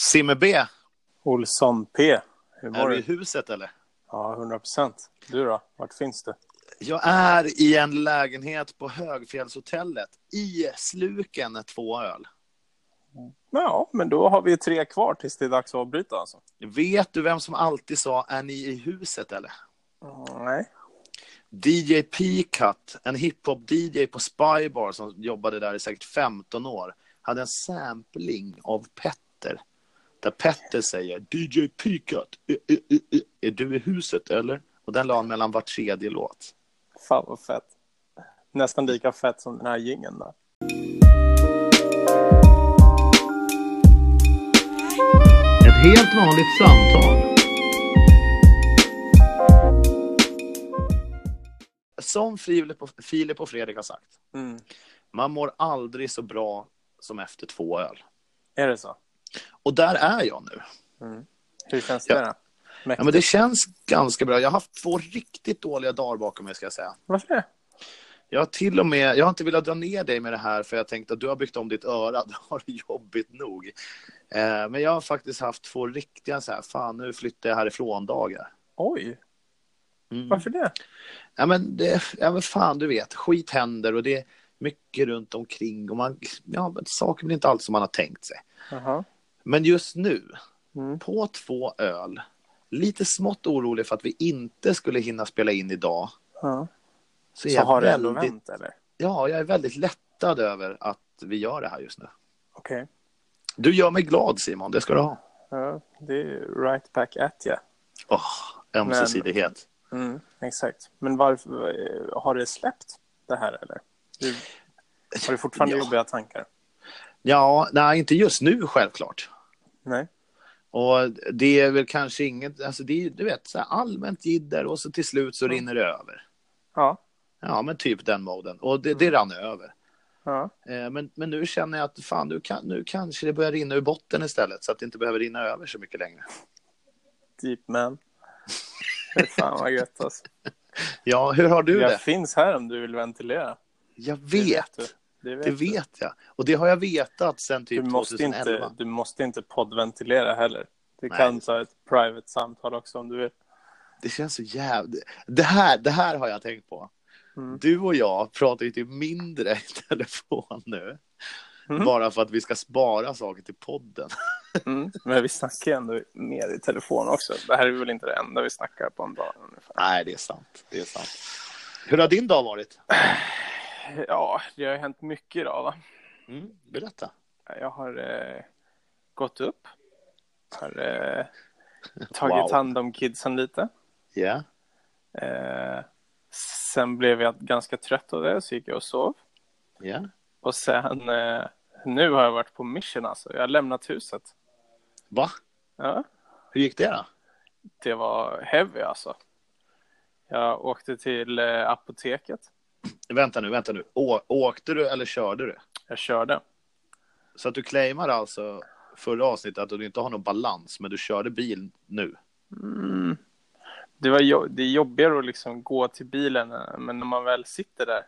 Simme B, Olsson P. Hur är mår du i huset eller? Ja, 100 procent. Du då? Vart finns du? Jag är i en lägenhet på Högfjällshotellet i Sluken, två öl. Ja, men då har vi tre kvar tills det är dags att avbryta alltså. Vet du vem som alltid sa är ni i huset eller? Mm, nej. DJ P-Cut, en hiphop-DJ på Spybar som jobbade där i säkert 15 år, hade en sampling av Petter. Där Petter säger DJ P-Cut, är, du i huset eller? Och den la han mellan var tredje låt. Fan vad fett. Nästan lika fett som den här jingeln då. Ett helt vanligt samtal. Som Filip och Fredrik har sagt, Mm. man mår aldrig så bra som efter två öl. Är det så? Och där är jag nu. Hur känns Ja. det? Mäktigt. Ja, men det känns ganska bra. Jag har haft två riktigt dåliga dagar bakom mig, ska jag säga. Varför det? Jag har till och med, jag har inte velat dra ner dig med det här för jag tänkte att du har byggt om ditt öra, du har det jobbigt nog. Eh, men jag har faktiskt haft två riktiga så här, fan nu flyttar jag härifrån dagar. Oj, Mm. varför det? Ja men, det, ja men fan du vet, skit händer och det är mycket runt omkring och man, ja saker blir inte allt som man har tänkt sig. Jaha. Men just nu, Mm. på två öl, lite smått orolig för att vi inte skulle hinna spela in idag. Ja. Så, Så jag har det ändå väldigt, vänt eller? Ja, jag är väldigt lättad över att vi gör det här just nu. Okej. Du gör mig glad Simon, det ska du ha. Ja, det är right back at ya. Åh, ömsesidighet. Mm, exakt. Men varför, eh, har det släppt det här eller? Du, har du fortfarande Ja. jobbiga tankar? Ja, nej inte just nu självklart. Nej. Och det är väl kanske inget, alltså det är du vet, så här allmänt jidder och så till slut så Mm. rinner det över. Ja. Ja, men typ den moden. Och det, det rann över. Ja. Eh, Men, men nu känner jag att fan, nu, kan, nu kanske det börjar rinna ur botten istället så att det inte behöver rinna över så mycket längre. Deep man. Fan vad gött alltså. Ja, hur har du Jag det? finns här om du vill ventilera. Jag Det vet. Det vet, Det vet jag. Och det har jag vetat sedan typ Du måste, 2011. inte, du måste inte poddventilera heller. Du Nej. kan ta ett private samtal också om du vill. Det känns så jävligt. Det här, det här har jag tänkt på. Mm. Du och jag pratar ju typ mindre i telefon nu. Mm. Bara för att vi ska spara saker till podden. Mm. Men vi snackar ju ändå mer i telefon också. Det här är väl inte det enda vi snackar på en dag ungefär. Nej, det är sant. Det är sant. Hur har din dag varit? Ja, det har hänt mycket idag va. Mm, berätta. Jag har eh, gått upp. Har eh, tagit Wow. hand om kidsen lite. Ja. Eh, sen blev jag ganska trött av det så gick jag och sov. Ja. Och sen eh, nu har jag varit på mission alltså. Jag har lämnat huset. Va? Ja, Hur gick det då? det var heavy alltså. Jag åkte till eh, apoteket. Vänta nu, vänta nu. Å, åkte du eller körde du? Jag körde. Så att du claimar alltså förra avsnittet att du inte har någon balans, men du körde bil nu. Mm. Det, var jo- det är jobbigare att liksom gå till bilen, men när man väl sitter där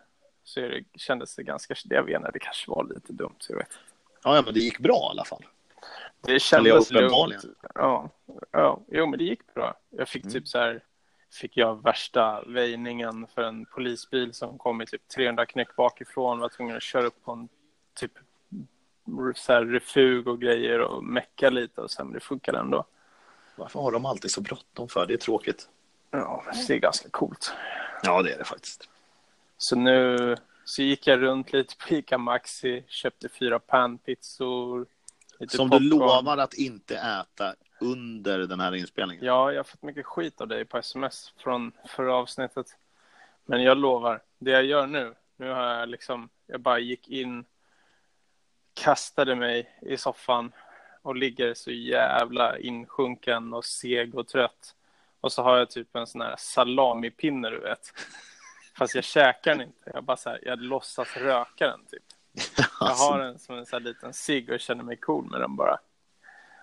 så är det, kändes det ganska... Jag vet inte, det kanske var lite dumt. Jag vet. Ja, ja, men det gick bra i alla fall. Det kändes lugnt. Ja, ja, jo, men det gick bra. Jag fick Mm. typ så här, fick jag värsta väjningen för en polisbil som kom i typ 300 knäck bakifrån, var tvungen att köra upp på en typ så här refug och grejer och mecka lite och sen det funkade ändå. Varför har de alltid så bråttom för? Det är tråkigt. Ja, det är ganska coolt. Ja, det är det faktiskt. Så nu så gick jag runt lite på Ica Maxi, köpte fyra panpizzor. Som du popcorn. lovar att inte äta under den här inspelningen. Ja, jag har fått mycket skit av dig på sms från förra avsnittet. Men jag lovar, det jag gör nu, nu har jag liksom, jag bara gick in, kastade mig i soffan och ligger så jävla insjunken och seg och trött. Och så har jag typ en sån här salamipinne, du vet. Fast jag käkar den inte, jag bara så här, jag låtsas röka den typ. Jag Alltså, har den som en sån här liten cigg och känner mig cool med den bara.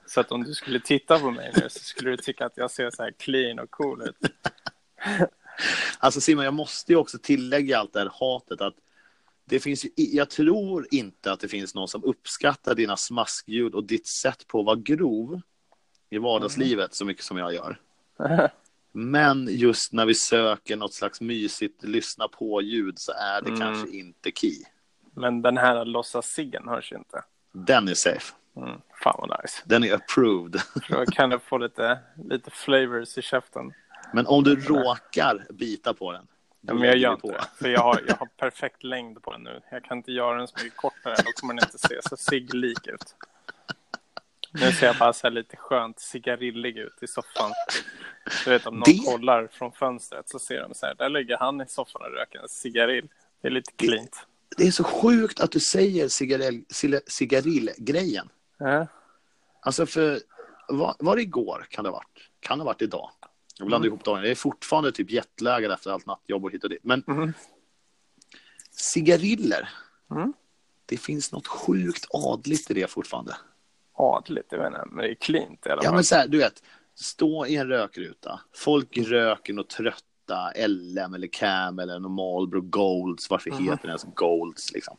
Så att om du skulle titta på mig nu så skulle du tycka att jag ser så här clean och cool ut. alltså Simon, jag måste ju också tillägga allt det här hatet att det finns ju, jag tror inte att det finns någon som uppskattar dina smaskljud och ditt sätt på att vara grov i vardagslivet så mycket som jag gör. Men just när vi söker något slags mysigt lyssna på-ljud så är det Mm. kanske inte key. Men den här låtsas-ciggen hörs ju inte. Den är safe. Mm. Fan vad nice. Den är approved. Då kan du få lite, lite flavors i käften. Men om du råkar bita på den. Ja, men jag gör inte det. För jag har, jag har perfekt längd på den nu. Jag kan inte göra den så mycket kortare. Då kommer den inte se så cigglik ut. Nu ser jag bara så här lite skönt cigarillig ut i soffan. Du vet om någon Det- kollar från fönstret så ser de så här. Där ligger han i soffan och röker en cigarill. Det är lite cleant. Det är så sjukt att du säger cila- cigarillgrejen. Ja. Alltså för, var, var det igår kan det ha varit? Kan det ha varit idag? Jag blandar ihop dagarna. Jag är fortfarande typ jetlaggad efter allt nattjobb och hit och dit. Men Mhm. cigariller. Mm. Det finns något sjukt adligt i det fortfarande. Adligt, jag inte. Men det är cleant i alla Ja fall. men så här, du vet. Stå i en rökruta. Folk röker något trötta LM eller Cam eller någon Marlboro Golds. Varför Mhm. heter den ens Golds liksom?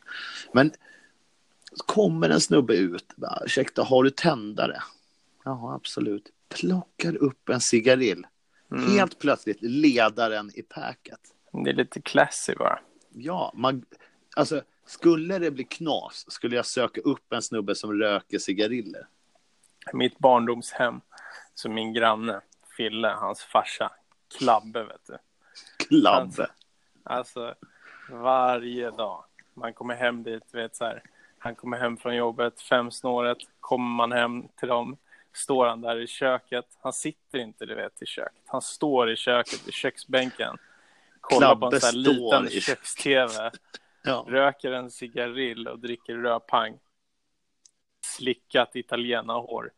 Men så kommer en snubbe ut. Bara, Ursäkta, har du tändare? Ja, absolut. Plockar upp en cigarill. Mm. Helt plötsligt ledaren i packet. Det är lite classy bara. Ja, man, alltså skulle det bli knas skulle jag söka upp en snubbe som röker cigariller. Mitt barndomshem. Så min granne, Fille, hans farsa, Klabbe, vet du. Klabbe. Alltså, varje dag. Man kommer hem dit, vet så här. Han kommer hem från jobbet, fem snåret. Kommer man hem till dem, står han där i köket. Han sitter inte, du vet, i köket. Han står i köket, i köksbänken. Kollar på en Klabbe sån här liten i- köks-tv. Ja. Röker en cigarill och dricker rödpang. Slickat italienarhår.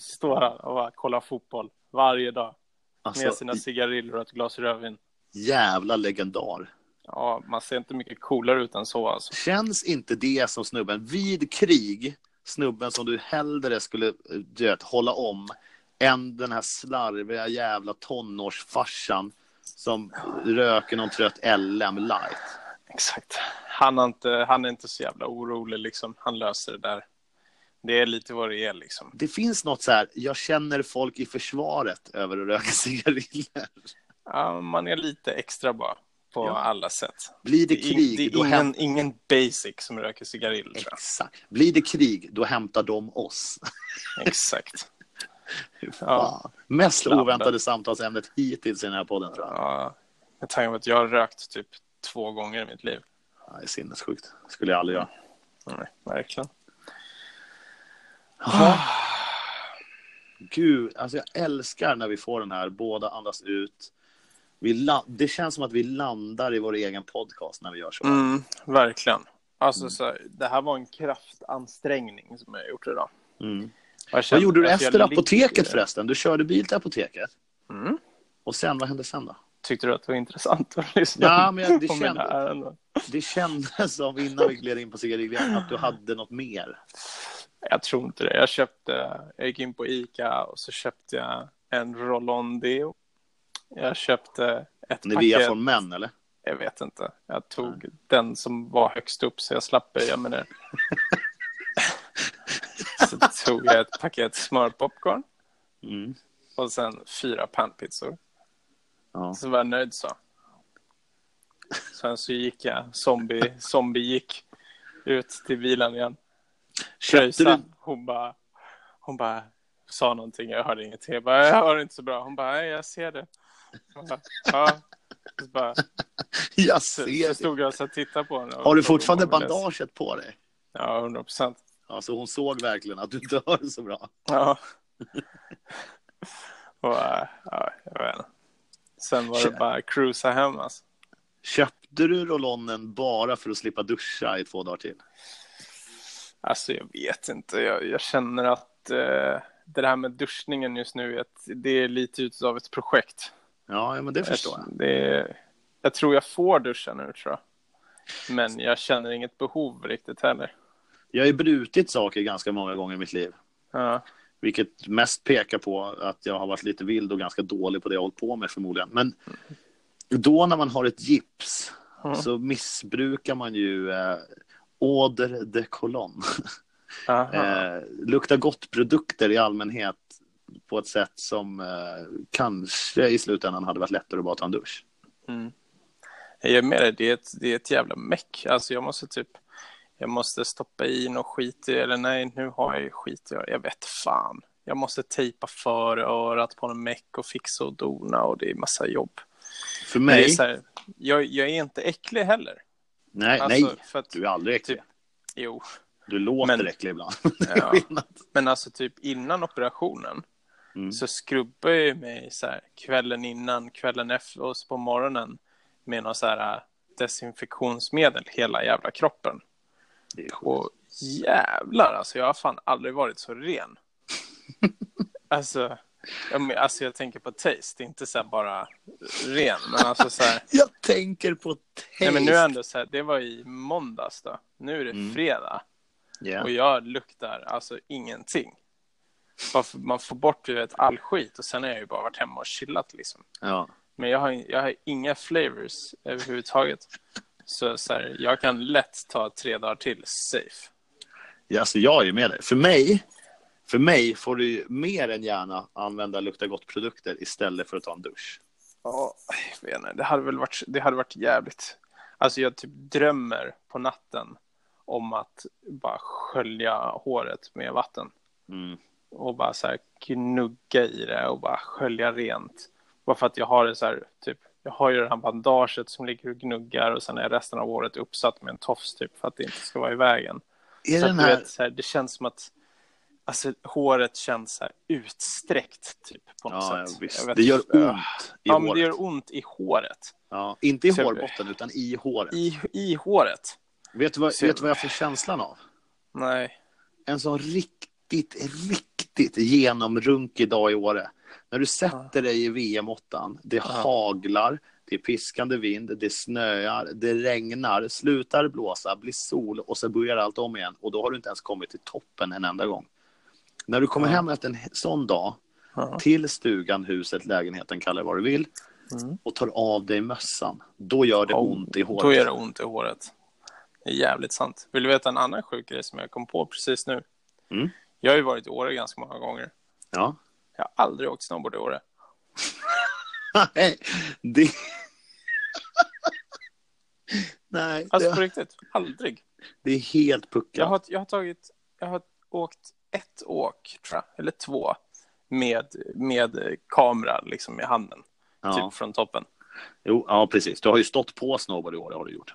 Står han och bara kollar fotboll varje dag. Med Alltså, sina cigariller och ett glas rödvin. jävla legendar. Ja, man ser inte mycket coolare ut än så alltså. Känns inte det som snubben vid krig, snubben som du hellre skulle du vet, hålla om, än den här slarviga jävla tonårsfarsan som röker någon trött LM light. Exakt. Han, har inte, han är inte så jävla orolig liksom. Han löser det där. Det är lite vad det är liksom. Det finns något så här, jag känner folk i försvaret över att röka cigariller. Ja, man är lite extra bara. På Ja. alla sätt. Blir det Det är, krig, det är då ingen, häm- ingen basic som röker cigarill. Exakt. Blir det krig, då hämtar de oss. Exakt. Fan. Mest Klabben. oväntade samtalsämnet hittills i den här podden tror jag. Ja, med tanke på att jag har rökt typ två gånger i mitt liv. Ja, det är sinnessjukt. skulle jag aldrig göra. Nej, verkligen. Gud, alltså jag älskar när vi får den här, båda andas ut. Vi det känns som att vi landar i vår egen podcast när vi gör så. Mm, verkligen. Alltså, så, här, det här var en kraftansträngning som jag gjort idag. Mm. Jag Vad gjorde du efter apoteket förresten? Du körde bil till apoteket. Mm. Och sen, vad hände sen då? Tyckte du att det var intressant att lyssna Ja, men jag- det på mina kände- ärenden? Det kändes som innan vi gled in på cigarillen att du hade något mer. Jag tror inte det. Jag köpte, jag gick in på Ica och så köpte jag en roll-on deo. Jag köpte ett Nivea paket. från män, eller? Jag vet inte. Jag tog den som var högst upp så jag slapp böja mig ner. så tog jag ett paket smörpopcorn Mm. och sen fyra pannpizzor. Ja. Så var jag nöjd så. Sen så gick jag, zombie, zombie gick ut till bilen igen. Köpte hon bara, hon bara sa någonting, jag hörde ingenting. Jag bara, jag hör inte så bra. Hon bara, nej, jag ser det. Jag bara, ja. Så, bara, Jag så, ser så det. stod jag och så tittade på henne. Har du fortfarande bandaget på dig? Ja, hundra procent. Alltså hon såg verkligen att du dör så bra. Ja. och, äh, ja, jag vet inte. Sen var det bara cruisa hem alltså. Köpte du rollonnen bara för att slippa duscha i två dagar till? Alltså jag vet inte, jag, jag känner att eh, det här med duschningen just nu, att det är lite utav ett projekt. Ja, men det förstår jag. Det jag tror jag får duscha nu tror jag. Men jag känner inget behov riktigt heller. Jag har ju brutit saker ganska många gånger i mitt liv. Ja, Vilket mest pekar på att jag har varit lite vild och ganska dålig på det jag hållit på med förmodligen. Men då när man har ett gips Mm. så missbrukar man ju eh, de Cologne. Eh, lukta gott-produkter i allmänhet på ett sätt som eh, kanske i slutändan hade varit lättare att bara ta en dusch. Mm. Jag är med dig, det är ett, det är ett jävla meck. Alltså jag måste typ, jag måste stoppa i något skit i, eller nej, nu har jag ju skit i. Jag vet fan. Jag måste tejpa för örat på en meck och fixa och dona och det är massa jobb. För Men det är mig, så här, jag, jag är inte äcklig heller. nej, Alltså, nej, För att, du är aldrig äcklig. typ, jo, Du låter Men- äcklig ibland. Ja. Men alltså typ innan operationen Mm. så skrubbar jag mig så här kvällen innan, kvällen efter och på morgonen med någon så här äh, desinfektionsmedel hela jävla kroppen. Det är sjukt. Och jävlar, alltså jag har fan aldrig varit så ren. alltså, jag, alltså jag tänker på taste, inte så bara ren, men alltså så här. Jag tänker på taste. Nej, men nu är ändå så här, det var i måndags då. Nu är det Mm. fredag Ja. och jag luktar alltså ingenting. Man får bort du vet, all skit och sen har jag ju bara varit hemma och chillat liksom. Ja. Men jag har, jag har inga flavors överhuvudtaget. Så, så här, jag kan lätt ta tre dagar till safe. Ja, alltså jag är med dig. För mig, för mig får du ju mer än gärna använda lukta gott-produkter istället för att ta en dusch. Ja, jag vet inte, det hade väl varit, det hade varit jävligt. Alltså jag typ drömmer på natten om att bara skölja håret med vatten. Mm. Och bara så här gnugga i det och bara skölja rent. Bara för att jag har det så här, typ, jag har ju det här bandaget som ligger och gnuggar och sen är resten av håret uppsatt med en tofs typ för att det inte ska vara i vägen. Är Så den att, här... vet, så här, det känns som att alltså, håret känns så här utsträckt typ på något Ja, ja, sätt. visst. Jag vet Det gör ont i Ja, men håret. det gör ont i håret. Ja, inte i Så- hårbotten, utan i håret. I, i håret. Vet, du vad, Så- vet du vad jag får känslan av? Nej. En sån riktigt, riktigt genomrunkig dag i Åre. När du sätter dig i VM-8, det haglar, det är piskande vind, det snöar, det regnar, slutar blåsa, blir sol och så börjar allt om igen. Och då har du inte ens kommit till toppen en enda gång. När du kommer Ja. hem efter en sån dag, Ja. till stugan, huset, lägenheten, kalla det vad du vill, Mm. och tar av dig mössan, då gör det Oh, ont i håret. Då gör det ont i håret. Det är jävligt sant. Vill du veta en annan sjuk grej som jag kom på precis nu? Mm. Jag har ju varit i Åre ganska många gånger. Ja. Jag har aldrig åkt snowboard i Åre. Nej, det... Nej, Alltså på det, riktigt, aldrig. det är helt puckat. Jag har, jag har tagit, jag har åkt ett åk, tror jag, eller två, med, med kamera liksom i handen, ja. typ från toppen. Jo, ja, precis. Du har ju stått på snowboard i år, det har du gjort.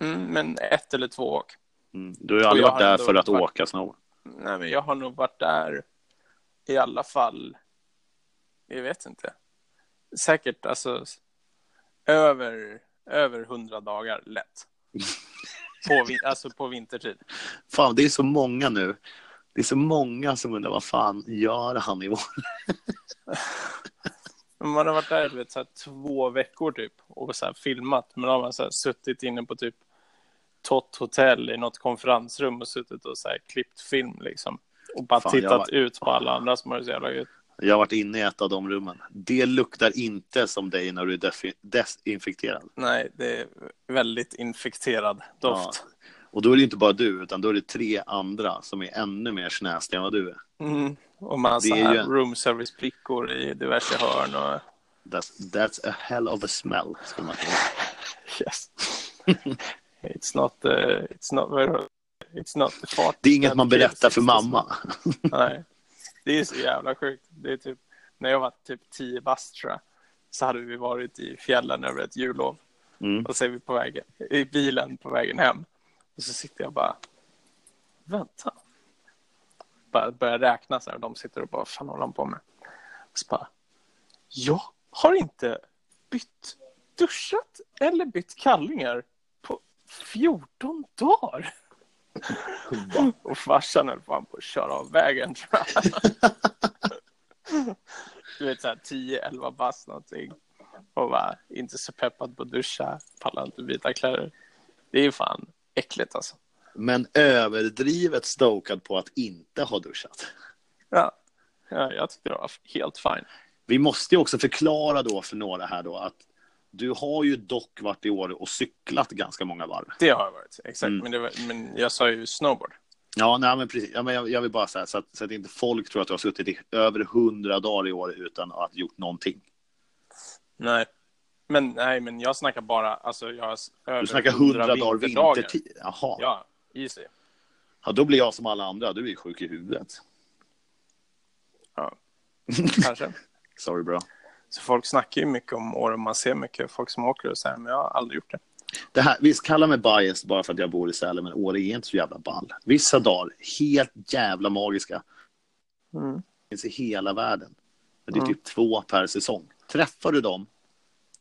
Mm, men ett eller två åk. Mm. Du har ju aldrig varit där för att varit- åka snowboard. Nej, men jag har nog varit där i alla fall, jag vet inte, säkert alltså över, över hundra dagar lätt. På, alltså på vintertid. Fan, det är så många nu. Det är så många som undrar vad fan gör han i år? Men Man har varit där vet, så här, två veckor typ och så här, filmat. Men då har man så här, suttit inne på typ Tott hotell i något konferensrum och suttit och så här, klippt film liksom. Och bara Fan, tittat var- ut på alla andra som har det så jävla gött. Jag har varit inne i ett av de rummen. Det luktar inte som dig när du är desinfekterad. Nej, det är väldigt infekterad doft. Och då är det inte bara du, utan då är det tre andra som är ännu mer snästiga än vad du är. Mm. Och massa Det är ju en- room service-prickor i diverse hörn. Och... That's, that's a hell of a smell, skulle man säga. Yes. it's not, uh, it's not. It's not the fart Det är inget man berättar för mamma. Nej, det är så jävla sjukt. Det är typ, när jag var typ 10 bast tror jag, så hade vi varit i fjällen över ett jullov. Mm. Och så är vi på vägen, i bilen på vägen hem. Och så sitter jag bara, vänta. Bara börjar räkna så här, och de sitter och bara, fan håller han på med? Och så bara, jag har inte bytt, duschat eller bytt kallingar 14 dagar. Och farsan höll fan på att köra av vägen tror jag. Du vet såhär 10-11 bast någonting. Och bara inte så peppad på att duscha. Pallar inte byta kläder. Det är ju fan äckligt alltså. Men överdrivet stokad på att inte ha duschat. Ja, ja jag tyckte det var helt fine. Vi måste ju också förklara då för några här då att Du har ju dock varit i Åre och cyklat ganska många varv. Det har jag varit, exakt. Mm. Men, var, men jag sa ju snowboard. Ja, nej, men precis. Ja, men jag, jag vill bara säga så att, så att inte folk tror att du har suttit i över hundra dagar i år utan att gjort någonting. Nej. Men, nej, men jag snackar bara, alltså jag har Du snackar hundra dagar vintertid. Jaha. Ja. Ja, easy. då blir jag som alla andra. Du är sjuk i huvudet. Ja. Kanske. Sorry bro. Så folk snackar ju mycket om Åre, man ser mycket folk som åker och så här, men jag har aldrig gjort det. Det här, visst, kalla mig biased bara för att jag bor i Sälen, men Åre är inte så jävla ball. Vissa dagar, helt jävla magiska. Mm. finns i hela världen. Men det är Mm. typ två per säsong. Träffar du dem,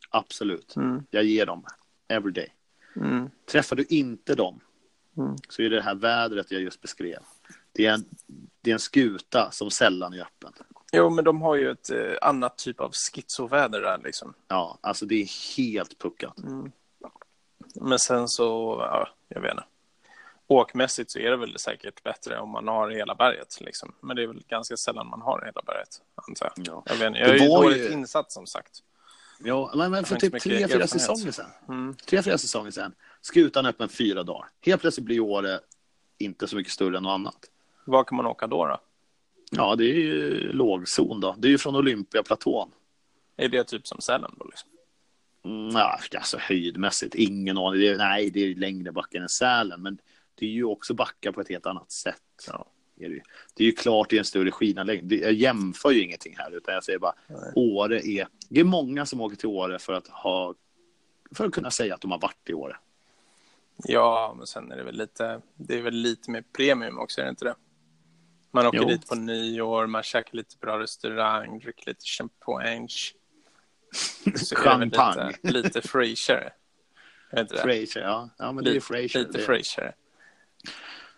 absolut. Mm. Jag ger dem every day. Mm. Träffar du inte dem Mm. så är det det här vädret jag just beskrev. Det är en, det är en skuta som sällan är öppen. Jo, men de har ju ett eh, annat typ av schizoväder där liksom. Ja, alltså det är helt puckat. Men sen så, ja, jag vet inte. Åkmässigt så är det väl säkert bättre om man har hela berget liksom. Men det är väl ganska sällan man har hela berget, antar jag. Ja. Jag, vet inte. jag är ju var dåligt ju- insatt som sagt. Ja, men, för typ tre, fyra säsonger sedan. Mm. Tre, fyra säsonger sedan. Skutan öppen fyra dagar. Helt plötsligt blir Åre inte så mycket större än något annat. Var kan man åka då? då? Ja, det är ju lågzon då. Det är ju från Olympiaplatån. Är det typ som Sälen då? Liksom? Mm, alltså höjdmässigt, ingen aning. Det är, nej, det är längre backar än Sälen, men det är ju också backar på ett helt annat sätt. Ja. Är det, ju. det är ju klart det är en större skidanläggning. Jag jämför ju ingenting här, utan jag säger bara Nej. Åre är... Det är många som åker till Åre för att ha... För att kunna säga att de har varit i Åre. Ja, men sen är det väl lite, det är väl lite mer premium också, är det inte det? Man åker Jo. dit på nyår, man käkar lite bra restaurang, dricker lite champagne. Så Champagne. Lite, lite det? Frasier, ja. ja men det är Frasier. Lite det, Frasier.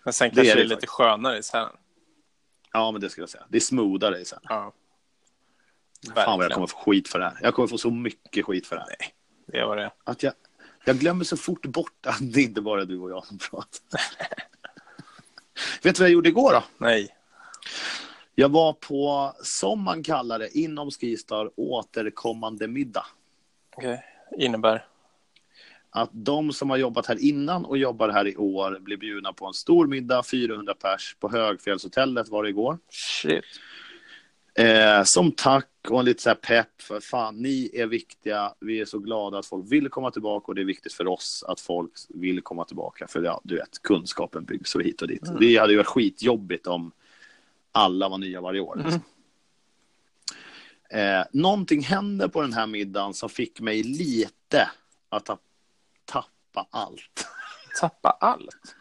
Men sen Det kanske är det är lite faktiskt. skönare i Sälen. Ja, men det skulle jag säga. Det är smoothare sen. Ja. Fan vad jag kommer få skit för det här. Jag kommer få så mycket skit för det här. Det var det. Att jag, jag glömmer så fort bort att det inte bara är du och jag som pratar. Vet du vad jag gjorde igår då? Nej. Jag var på, som man kallar det, inom Skistar återkommande middag. Okej. Innebär? Att de som har jobbat här innan och jobbar här i år blir bjudna på en stor middag, 400 pers, på Högfjällshotellet var det igår. Shit. Eh, som tack och en lite så här pepp för fan, ni är viktiga. Vi är så glada att folk vill komma tillbaka och det är viktigt för oss att folk vill komma tillbaka. För ja, du vet, kunskapen byggs och hit och dit. Det hade ju varit skitjobbigt om alla var nya varje år. Liksom. Eh, någonting hände på den här middagen som fick mig lite att ta- tappa allt. Tappa allt.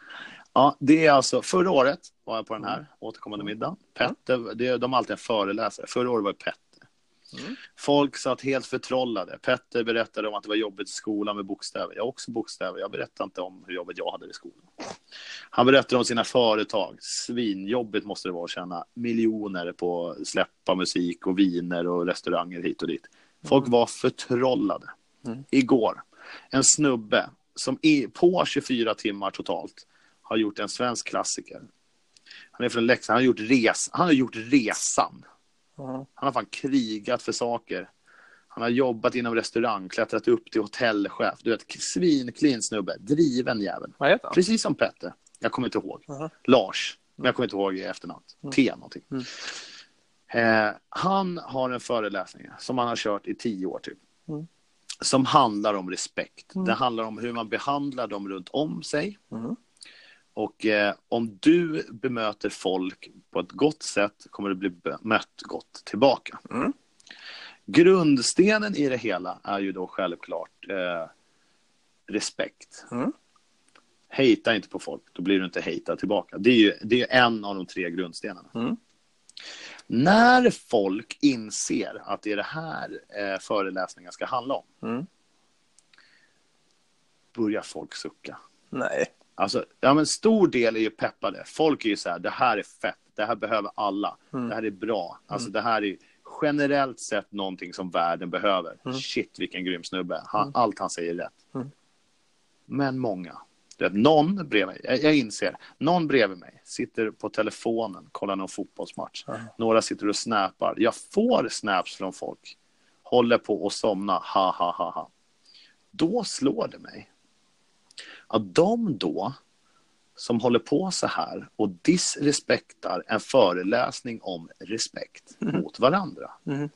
Ja, det är alltså förra året var jag på den här återkommande middagen. Petter, det, de har alltid en föreläsare. Förra året var det Petter. Mm. Folk satt helt förtrollade. Petter berättade om att det var jobbigt i skolan med bokstäver. Jag har också bokstäver. Jag berättade inte om hur jobbigt jag hade i skolan. Han berättade om sina företag. Svinjobbigt måste det vara att tjäna miljoner på att släppa musik och viner och restauranger hit och dit. Folk var förtrollade. Mm. Igår, en snubbe som på 24 timmar totalt har gjort en svensk klassiker. Han är från Leksand. Han har gjort, res, han har gjort resan. Mm. Han har fan krigat för saker. Han har jobbat inom restaurang, klättrat upp till hotellchef. Du vet, svinclean snubbe. Driven jävel. Vad heter han? Precis som Petter. Jag kommer inte ihåg. Mhm. Lars. Men jag kommer inte ihåg i efternamn. T någonting. Mm. Eh, han har en föreläsning som han har kört i tio år typ. Mm. Som handlar om respekt. Mm. Det handlar om hur man behandlar dem runt om sig. Och eh, om du bemöter folk på ett gott sätt kommer du bli bemött gott tillbaka. Mm. Grundstenen i det hela är ju då självklart eh, respekt. Mm. Hejta inte på folk, då blir du inte hejtad tillbaka. Det är ju det är en av de tre grundstenarna. Mm. När folk inser att det är det här eh, föreläsningen ska handla om, Mm. börjar folk sucka. Nej. Alltså, ja, men stor del är ju peppade. Folk är ju så här, det här är fett, det här behöver alla, Mm. det här är bra. Alltså det här är generellt sett någonting som världen behöver. Mm. Shit vilken grym snubbe, han, allt han säger är rätt. Mm. Men många, du vet, någon bredvid mig, jag, jag inser, någon bredvid mig sitter på telefonen, kollar någon fotbollsmatch. Mm. Några sitter och snappar. Jag får snaps från folk. Håller på att somna, ha ha ha ha. då slår det mig att de då som håller på så här och disrespektar en föreläsning om respekt mot varandra Mhm.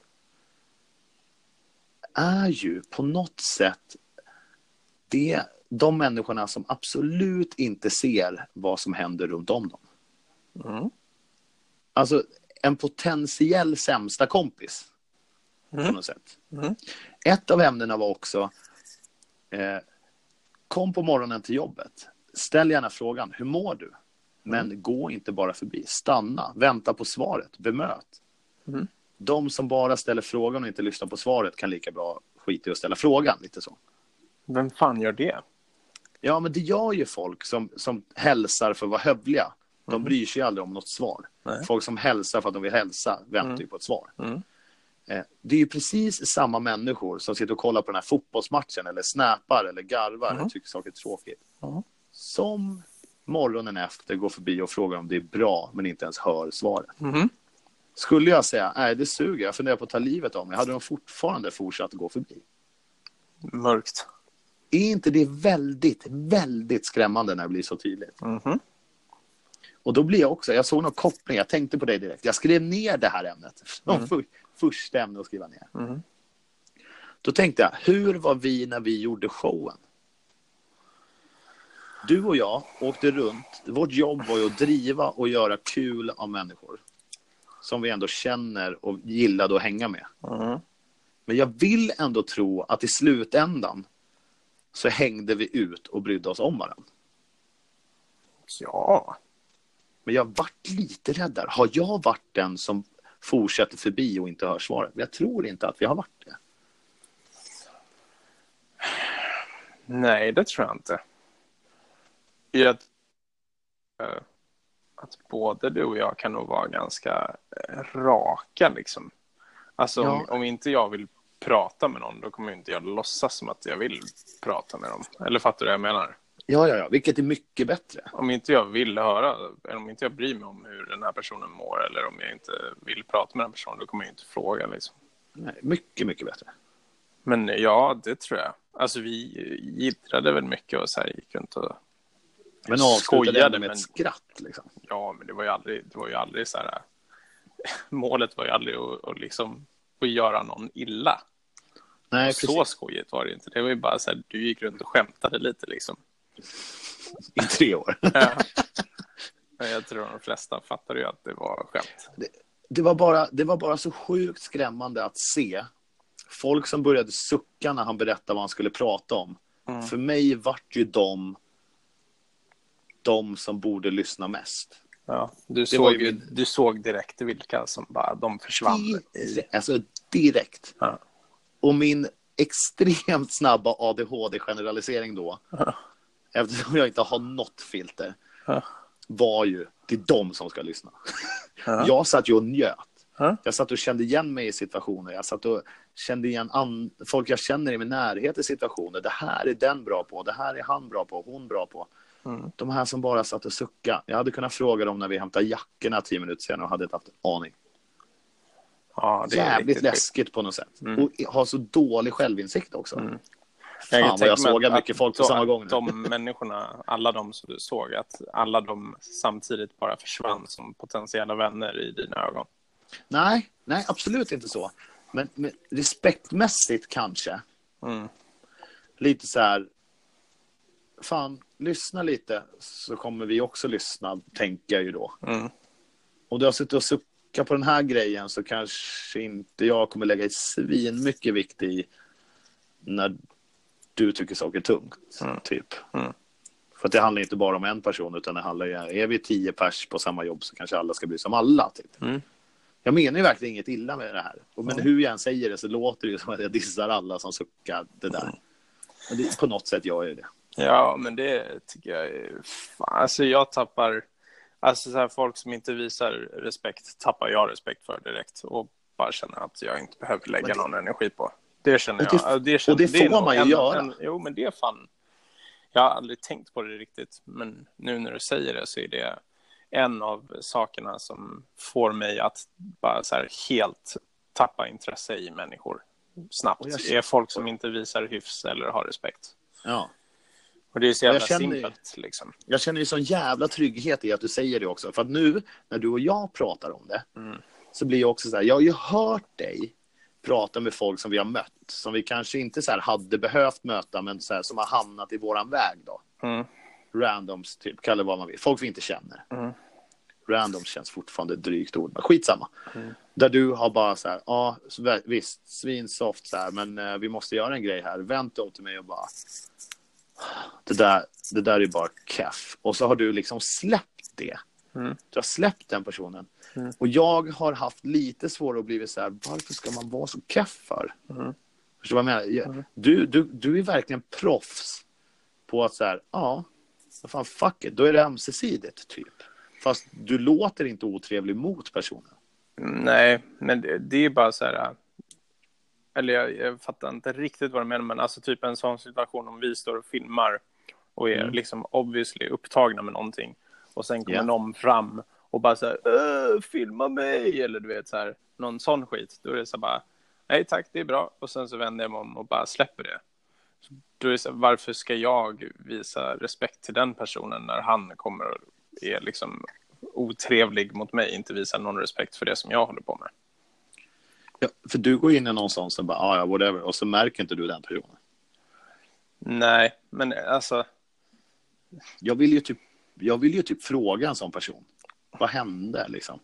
är ju på något sätt det, de människorna som absolut inte ser vad som händer runt om dem. Mm. Alltså en potentiell sämsta kompis. På Mm. något sätt. Mm. Ett av ämnena var också eh, Kom på morgonen till jobbet. Ställ gärna frågan, hur mår du? Men gå inte bara förbi. Stanna, vänta på svaret, bemöt. Mm. De som bara ställer frågan och inte lyssnar på svaret kan lika bra skita i att ställa frågan. Lite så. Vem fan gör det? Ja, men det gör ju folk som, som hälsar för att vara hövliga. De bryr sig aldrig om något svar. Nej. Folk som hälsar för att de vill hälsa väntar Mm. ju på ett svar. Mm. Eh, Det är ju precis samma människor som sitter och kollar på den här fotbollsmatchen eller snappar eller garvar Mm. eller tycker saker är tråkigt. Mm. Som morgonen efter går förbi och frågar om det är bra men inte ens hör svaret. Mhm. Skulle jag säga nej det suger, jag funderar på att ta livet av mig, hade de fortfarande fortsatt gå förbi. Mörkt. Är inte det väldigt, väldigt skrämmande när det blir så tydligt? Mhm. Och då blir jag också, jag såg någon koppling, jag tänkte på dig direkt. Jag skrev ner det här ämnet Mm. för, första ämne att skriva ner. Mhm. Då tänkte jag, hur var vi när vi gjorde showen? Du och jag åkte runt. Vårt jobb var ju att driva och göra kul av människor. Som vi ändå känner och gillade att hänga med. Mhm. Men jag vill ändå tro att i slutändan så hängde vi ut och brydde oss om varandra. Ja. Men jag vart lite rädd där. Har jag varit den som fortsätter förbi och inte hör svaret? Jag tror inte att vi har varit det. Nej, det tror jag inte. Jag, att både du och jag kan nog vara ganska eh, raka liksom. Alltså om, Ja. om inte jag vill prata med någon då kommer inte jag låtsas som att jag vill prata med dem. Eller fattar du vad jag menar? Ja, ja, ja, vilket är mycket bättre. Om inte jag vill höra, eller om inte jag bryr mig om hur den här personen mår eller om jag inte vill prata med den personen då kommer jag inte fråga liksom. Nej, mycket, mycket bättre. Men ja, det tror jag. Alltså vi gittrade väl mycket och så här gick runt och Men avslutade ändå med men- ett skratt. Liksom. Ja, men det var ju aldrig, det var ju aldrig så här. Målet var ju aldrig att, att liksom att göra någon illa. Nej, så skojigt var det inte. Det var ju bara så här, du gick runt och skämtade lite liksom. I tre år. Men jag tror de flesta fattade ju att det var skämt. Det var, bara, det var bara så sjukt skrämmande att se folk som började sucka när han berättade vad han skulle prata om. Mm. För mig vart ju de de som borde lyssna mest. Ja, du, såg, ju min- du såg direkt vilka som bara, de försvann. Di- Alltså direkt. Ja. Och min extremt snabba ADHD-generalisering då, Ja. Eftersom jag inte har något filter, Ja. var ju det är de som ska lyssna. Ja. Jag satt ju och njöt. Ja. Jag satt och kände igen mig i situationer. Jag satt och kände igen folk jag känner i min närhet i situationer. Det här är den bra på, det här är han bra på, hon bra på. Mm. De här som bara satt och suckade. Jag hade kunnat fråga dem när vi hämtade jackorna tio minuter senare och hade inte haft en aning. Ja, det är Jävligt läskigt på något sätt. Mm. Och ha så dålig självinsikt också. Mm. Fan kan vad jag sågar att- mycket folk på att- samma att gång. De människorna, alla de som du såg, att alla de samtidigt bara försvann som potentiella vänner i dina ögon. Nej, nej, absolut inte så. Men, men respektmässigt kanske. Mm. Lite så här. Fan, lyssna lite så kommer vi också lyssna, tänker jag ju då. Mm. Om du har suttit och suckat på den här grejen så kanske inte jag kommer lägga i svin mycket vikt i när du tycker saker är tungt, Mm. typ. Mm. För det handlar inte bara om en person, utan det handlar ju, är vi tio pers på samma jobb så kanske alla ska bry sig om alla, typ. Mm. Jag menar ju verkligen inget illa med det här. Men Mm. hur jag än säger det så låter det ju som att jag dissar alla som suckar det där. Men det, på något sätt gör jag ju det. Ja, men det tycker jag är... Fan, alltså jag tappar... Alltså så här, folk som inte visar respekt tappar jag respekt för direkt och bara känner att jag inte behöver lägga det- någon energi på. Det känner Och det- jag. Ja, Det känner, och det får man ju en- göra. En, jo, men det är fan... Jag har aldrig tänkt på det riktigt, men nu när du säger det så är det en av sakerna som får mig att bara så här helt tappa intresse i människor. snabbt jag- är folk som inte visar hyfs eller har respekt. Ja. Och det är så Och jag jävla känner- simpelt liksom. Jag känner ju sån jävla trygghet i att du säger det också. För att nu när du och jag pratar om det Mm. så blir jag också så här, jag har ju hört dig prata med folk som vi har mött, som vi kanske inte så här hade behövt möta, men så här, som har hamnat i våran väg då. Mm. Randoms, typ, kalla det vad man vill. Folk vi inte känner. Mm. Randoms känns fortfarande drygt ord, men skitsamma. Mm. Där du har bara så här, ja så- visst, svinsoft så här, men eh, vi måste göra en grej här. Vänt om till mig och bara, det där, det där är bara keff. Och så har du liksom släppt det. Mm. Du har släppt den personen. Mm. Och jag har haft lite svårt att bli så här, varför ska man vara så keff för? Mm. Förstår du vad jag menar? Mm. Du, du, du är verkligen proffs på att så här, ja, vad fan, fuck it, då är det ömsesidigt typ. Fast du låter inte otrevlig mot personen. Nej, men det, det är bara så här. Eller jag, jag fattar inte riktigt vad du menar, men alltså typ en sån situation om vi står och filmar och är Mm. liksom obviously upptagna med någonting och sen kommer Ja. någon fram och bara så här, "Äh, filma mig eller du vet så här, någon sån skit. Då är det så här bara, nej tack, det är bra. Och sen så vänder jag mig om och bara släpper det. Då är det så här, varför ska jag visa respekt till den personen när han kommer och är liksom otrevlig mot mig, inte visar någon respekt för det som jag håller på med. Ja, för du går in i någon sån som bara, ah, ja, whatever, och så märker inte du den personen. Nej, men alltså, Jag vill ju typ, jag vill ju typ fråga en sån person. Vad hände liksom?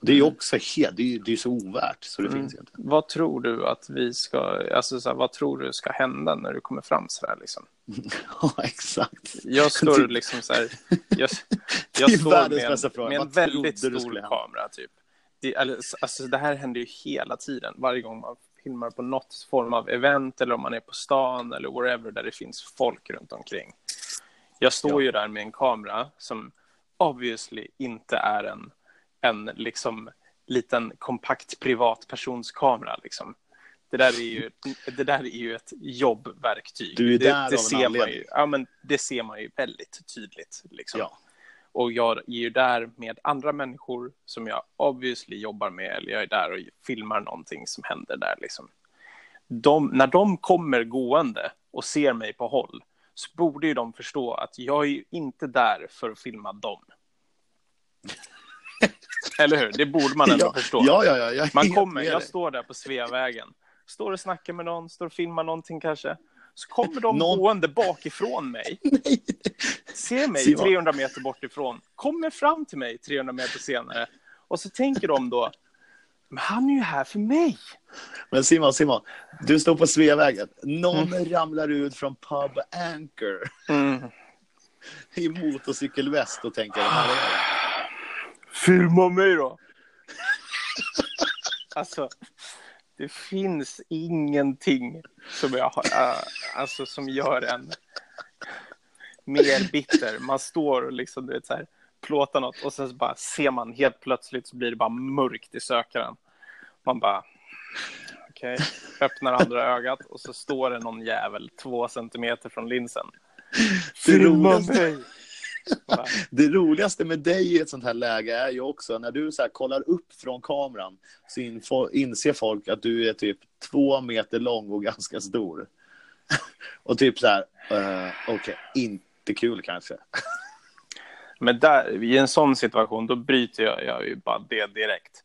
Det är ju också helt, det är det är så ovärt så det Mm. finns inte. vad tror du att vi ska, alltså så här, vad tror du ska hända när du kommer fram så här liksom? Ja, exakt. Jag står liksom så här, jag, jag står med en, med en väldigt stor kamera typ. Det, alltså, det här händer ju hela tiden, varje gång man filmar på något form av event eller om man är på stan eller wherever där det finns folk runt omkring. Jag står Ja. ju där med en kamera som obviously inte är en, en liksom liten kompakt privatpersonskamera liksom. Det där är ju, det där är ju ett jobbverktyg. Du är det, där av det en ser man ju, ja, men det ser man ju väldigt tydligt. Liksom. Ja. Och jag är ju där med andra människor som jag obviously jobbar med, eller jag är där och filmar någonting som händer där. Liksom. De, när de kommer gående och ser mig på håll så borde ju de förstå att jag är ju inte där för att filma dem. Eller hur? Det borde man ändå ja, förstå. Ja, ja, ja. Jag Man kommer, jag står där på Sveavägen, står och snackar med någon, står och filmar någonting kanske. Så kommer de Någon- gående bakifrån mig, Nej. ser mig Simon. 300 meter bort ifrån, kommer fram till mig 300 meter senare och så tänker de då, men han är ju här för mig. Men Simon, Simon, du står på Sveavägen. Någon ramlar ut från Pub Anchor i motorcykelväst och tänker, här är jag. Filma mig då! alltså, det finns ingenting som, jag har, äh, alltså, som gör en mer bitter. Man står och liksom, du vet, så här, plåtar något och sen så bara ser man helt plötsligt så blir det bara mörkt i sökaren. Man bara, okej, öppnar andra ögat och så står det någon jävel två centimeter från linsen. Filma mig! Det roligaste med dig i ett sånt här läge är ju också när du så här kollar upp från kameran så inser folk att du är typ två meter lång och ganska stor. Och typ så här, eh, okej, inte kul kanske. Men där, i en sån situation, då bryter jag, jag ju bara det direkt.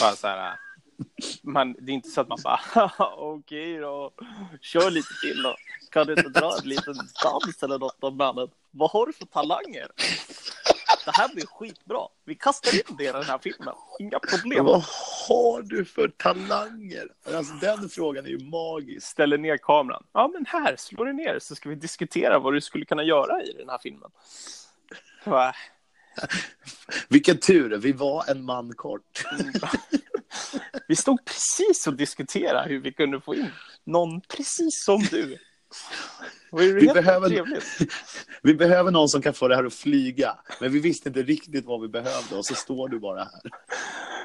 Bara så här, man, det är inte så att man bara, "Haha, okej då, kör lite till då. Kan du inte dra en liten dans eller något om mannen? Vad har du för talanger? Det här blir skitbra. Vi kastar in det i den här filmen. Inga problem. Vad har du för talanger? Alltså, den frågan är ju magisk. Ställer ner kameran. Ja, men här, slå dig ner så ska vi diskutera vad du skulle kunna göra i den här filmen. Va? Vilken tur, vi var en man kort. Vi stod precis och diskuterade hur vi kunde få in någon precis som du. Vi behöver-. Vi behöver någon som kan få det här att flyga. Men vi visste inte riktigt vad vi behövde och så står du bara här.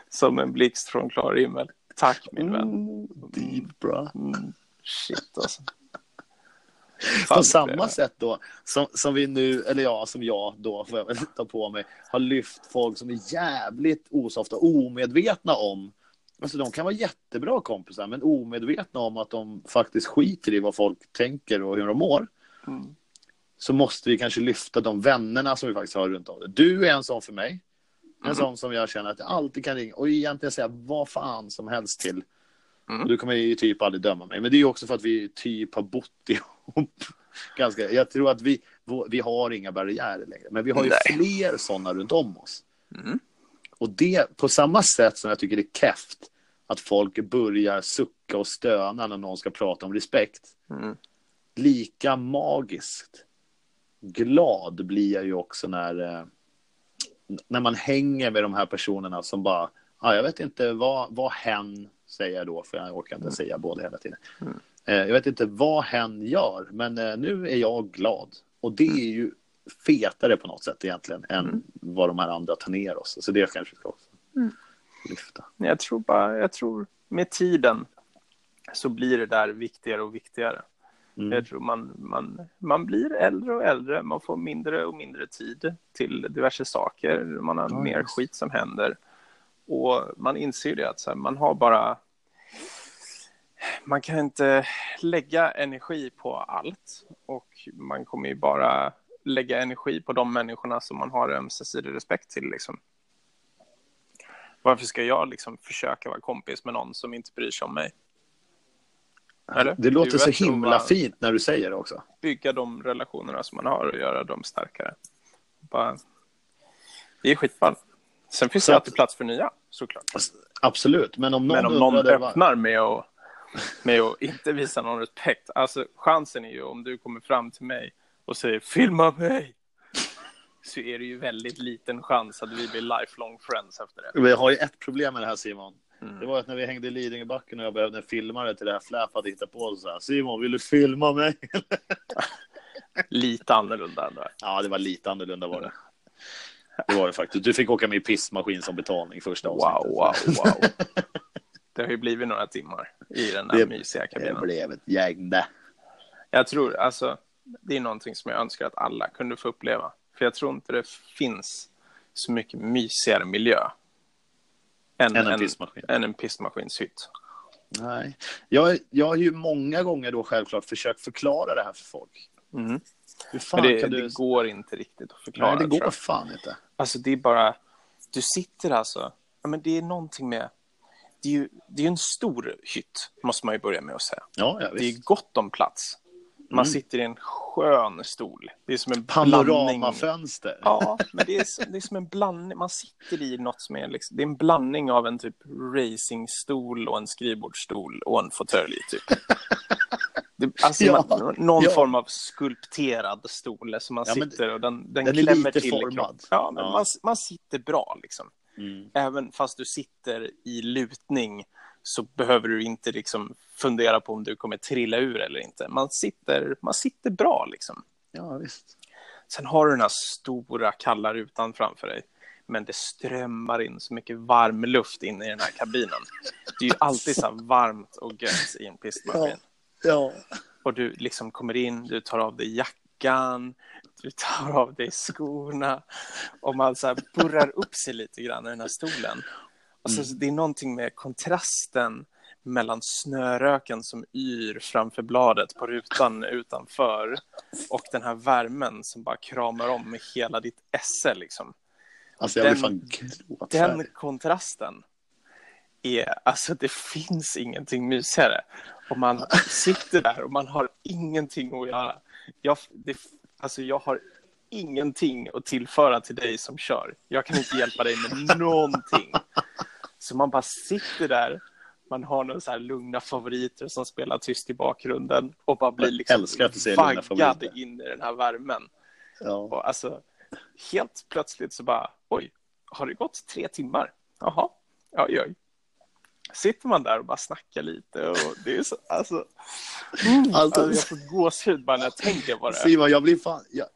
Som en blixt från klar himmel. Tack min vän. Oh, deep bra. Mm, shit alltså. På Fan, samma det- sätt då, som, som vi nu, eller ja, som jag då, får jag väl ta på mig, har lyft folk som är jävligt osofta, omedvetna om Alltså de kan vara jättebra kompisar men omedvetna om att de faktiskt skiter i vad folk tänker och hur de mår. Mm. Så måste vi kanske lyfta de vännerna som vi faktiskt har runt om. Du är en sån för mig. En Mm. sån som jag känner att jag alltid kan ringa och egentligen säga vad fan som helst till. Mm. Du kommer ju typ aldrig döma mig. Men det är ju också för att vi typ har bott ihop. Ganska. Jag tror att vi, vi har inga barriärer längre. Men vi har ju Nej. fler sådana runt om oss. Mm. Och det på samma sätt som jag tycker det är keft att folk börjar sucka och stöna när någon ska prata om respekt. Mm. Lika magiskt glad blir jag ju också när, eh, när man hänger med de här personerna som bara, ah, jag vet inte vad, vad hen, säger då, för jag orkar inte säga båda hela tiden. Mm. Eh, jag vet inte vad hen gör, men eh, nu är jag glad. Och det är ju fetare på något sätt egentligen än Mm. vad de här andra tar ner oss. Så det kanske ska också Mm. lyfta. Jag tror bara, jag tror med tiden så blir det där viktigare och viktigare. Mm. Jag tror man, man, man blir äldre och äldre, man får mindre och mindre tid till diverse saker, man har Ja, mer skit som händer. Och man inser det att så här, man har bara... Man kan inte lägga energi på allt och man kommer ju bara lägga energi på de människorna som man har ömsesidig respekt till. Liksom. Varför ska jag liksom försöka vara kompis med någon som inte bryr sig om mig? Eller? Det låter så himla fint när du säger det också. Bygga de relationerna som man har och göra dem starkare. Bara... Det är skitball. Sen finns Så det alltid plats för nya, såklart. Absolut, men om någon, Men om någon öppnar med att, med att inte visa någon respekt. Alltså chansen är ju om du kommer fram till mig och säger filma mig. Så är det ju väldigt liten chans att vi blir lifelong friends efter det. Vi har ju ett problem med det här Simon. Mm. Det var att när vi hängde i Lidingöbacken och jag behövde en filmare till det här Flap hade hittat på så här. Simon, vill du filma mig? Lite annorlunda ändå. ja, det var lite annorlunda var det. Det var det faktiskt. Du fick åka med i pissmaskin som betalning första Wow, avsnittet. wow, wow. Det har ju blivit några timmar i den där Det- mysiga Det kabinen. blev ett gäng det. Jag tror, alltså, det är någonting som jag önskar att alla kunde få uppleva. För jag tror inte det finns så mycket mysigare miljö än, Än en en, pissmaskin. än en pissmaskinshytt. Nej. Jag, jag har ju många gånger då självklart försökt förklara det här för folk. Mm. Hur fan Men det, kan du... det går inte riktigt att förklara. Nej, det går fan inte. Alltså det är bara, du sitter alltså, ja, men det är någonting med, det är ju det är en stor hytt, måste man ju börja med att säga. Ja, ja Det är gott om plats. Man Mm. sitter i en skön stol. Det är som en blandning. Panoramafönster. Ja, men det är, det är som en blandning. Man sitter i något som är liksom, det är en blandning av en typ racingstol och en skrivbordsstol och en fåtölj typ. Det, alltså Ja, man, någon ja. form av skulpterad stol som man Ja, sitter och den, den, den klämmer till formad. kroppen. Ja, men. Man, man sitter bra liksom. Mm. Även fast du sitter i lutning så behöver du inte liksom fundera på om du kommer trilla ur eller inte. Man sitter, man sitter bra liksom. Ja, visst. Sen har du den här stora kalla rutan framför dig. Men det strömmar in så mycket varm luft in i den här kabinen. Det är ju alltid så varmt och gött i en pistmaskin. Ja. Och du liksom kommer in, du tar av dig jackan, du tar av dig skorna. Och man så här burrar upp sig lite grann i den här stolen. Och så, det är någonting med kontrasten mellan snöröken som yr framför bladet på rutan utanför och den här värmen som bara kramar om med hela ditt esse liksom. Alltså Den- fan Den kontrasten är, alltså det finns ingenting mysigare. Och man sitter där och man har ingenting att göra. Jag, det, alltså jag har ingenting att tillföra till dig som kör. Jag kan inte hjälpa dig med någonting. Så man bara sitter där, man har några så här lugna favoriter som spelar tyst i bakgrunden och bara blir liksom vaggad in i den här värmen. Ja. Och alltså, helt plötsligt så bara, oj, har det gått tre timmar? Jaha, oj, oj. Sitter man där och bara snackar lite och det är så, alltså, Alltså, alltså jag får gåshud bara när jag tänker på det. Simon, jag blir fan... Jag,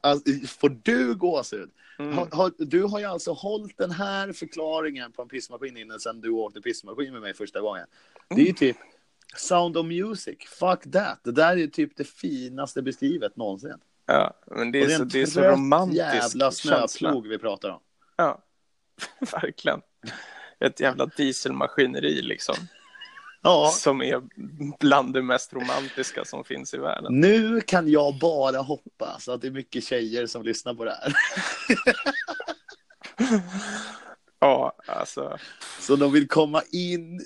alltså, får du gåshud? Mm. Har, har, du har ju alltså hållit den här förklaringen på en pissmaskin innan sen du åkte pissmaskin med mig första gången. Det är ju typ Sound of Music, fuck that. Det där är typ det finaste beskrivet någonsin. Ja, men det Och är, så, det är så romantisk jävla snöplog vi pratar om. Ja, verkligen. ett jävla dieselmaskineri liksom. Ja, Som är bland det mest romantiska som finns i världen. nu kan jag bara hoppas att det är mycket tjejer som lyssnar på det här. Ja, alltså. Så de vill komma in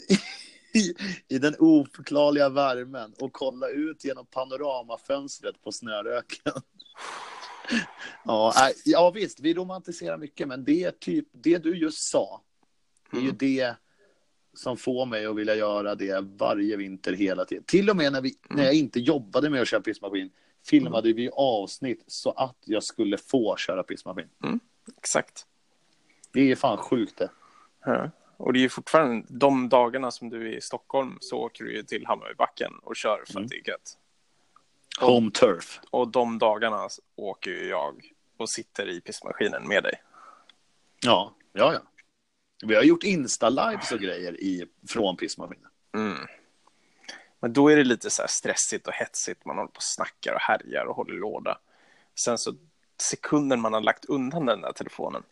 i, i den oförklarliga värmen och kolla ut genom panoramafönstret på snöröken. Ja, nej, ja visst, vi romantiserar mycket, men det typ det du just sa. Är ju Mm. det som får mig att vilja göra det varje vinter hela tiden. Till och med när, vi, när jag inte jobbade med att köra pissmaskin filmade vi avsnitt så att jag skulle få köra pissmaskin. Exakt. Det är fan sjukt det. Ja. Och det är fortfarande de dagarna som du är i Stockholm så åker du ju till Hammarbybacken och kör för att det är gött. Home turf. Och de dagarna åker ju jag och sitter i pissmaskinen med dig. Ja, ja, ja. Vi har gjort Insta-lives och grejer i, från pissmaskinen. Mm. Men då är det lite så här stressigt och hetsigt. Man håller på och snackar och härjar och håller låda. Sen så sekunden man har lagt undan den där telefonen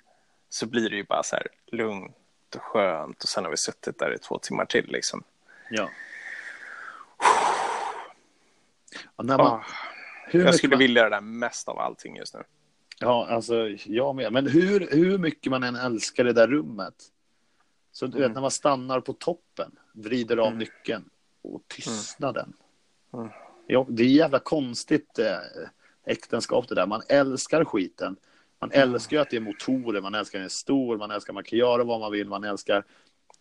så blir det ju bara så här lugnt och skönt och sen har vi suttit där i två timmar till liksom. Ja. Och när man, hur jag skulle man, vilja det där mest av allting just nu. Ja, alltså jag med. Men hur, hur mycket man än älskar det där rummet. Så du vet, Mm. när man stannar på toppen, vrider av Mm. nyckeln och tystnaden. Mm. Ja, det är jävla konstigt eh, äktenskap det där. Man älskar skiten. Man älskar att det är motorer, man älskar att den är stor, man älskar att man kan göra vad man vill, man älskar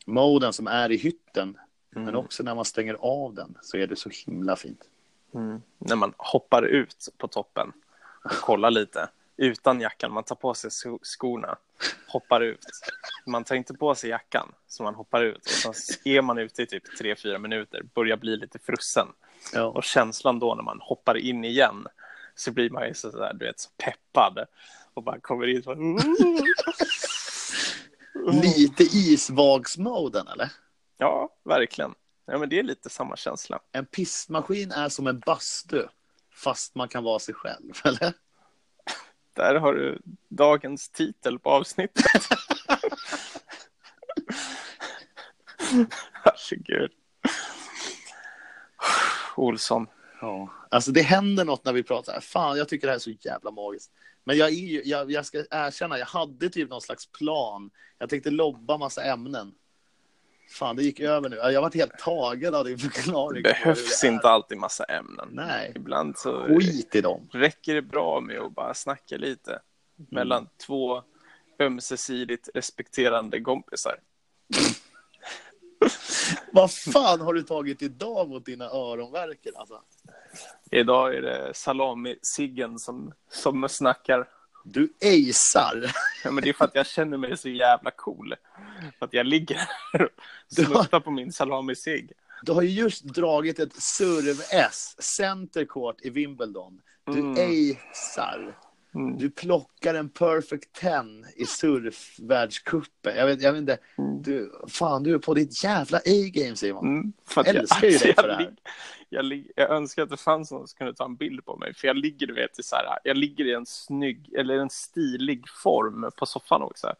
moden som är i hytten. Men Mm. också när man stänger av den så är det så himla fint. Mm. När man hoppar ut på toppen och kollar lite utan jackan. Man tar på sig sko- skorna, hoppar ut. Man tar inte på sig jackan, så man hoppar ut. Och sen är man ute i typ tre fyra minuter, börjar bli lite frusen. Ja. Och känslan då när man hoppar in igen så blir man ju så där, du vet, så peppad. Och bara kommer in så Lite isvagsmoden eller? Ja, verkligen. Ja, men det är lite samma känsla. En pissmaskin är som en bastu, fast man kan vara sig själv, eller? Där har du dagens titel på avsnittet. Herregud. Olsson. Ja. Alltså det händer något när vi pratar. Fan, jag tycker det här är så jävla magiskt. Men jag, är ju, jag, jag ska erkänna, jag hade typ någon slags plan. Jag tänkte lobba massa ämnen. Fan, det gick över nu. Jag varit helt tagen av din förklaring. Det behövs det inte alltid massa ämnen. Nej. Ibland så Skit i dem. räcker det bra med att bara snacka lite mellan två ömsesidigt respekterande kompisar. Vad fan har du tagit idag mot dina öronverken? Alltså? Idag är det salami-Siggen som, som snackar. Du ejsar. Ja, men det är för att jag känner mig så jävla cool. För att jag ligger här och snuttar på min salami-cigg. Du har ju just dragit ett serv-S, center court i Wimbledon. Du Mm. ejsar. Mm. Du plockar en perfect 10 i surfvärldscupen. Jag vet, jag vet inte. Mm. Du, fan, du är på ditt jävla A-game Simon. Mm, att Älskar ju dig för det här. jag, lig- jag önskar att det fanns någon som kunde ta en bild på mig. För jag ligger, du vet, i så här, jag ligger i en snygg, eller en stilig form på soffan också.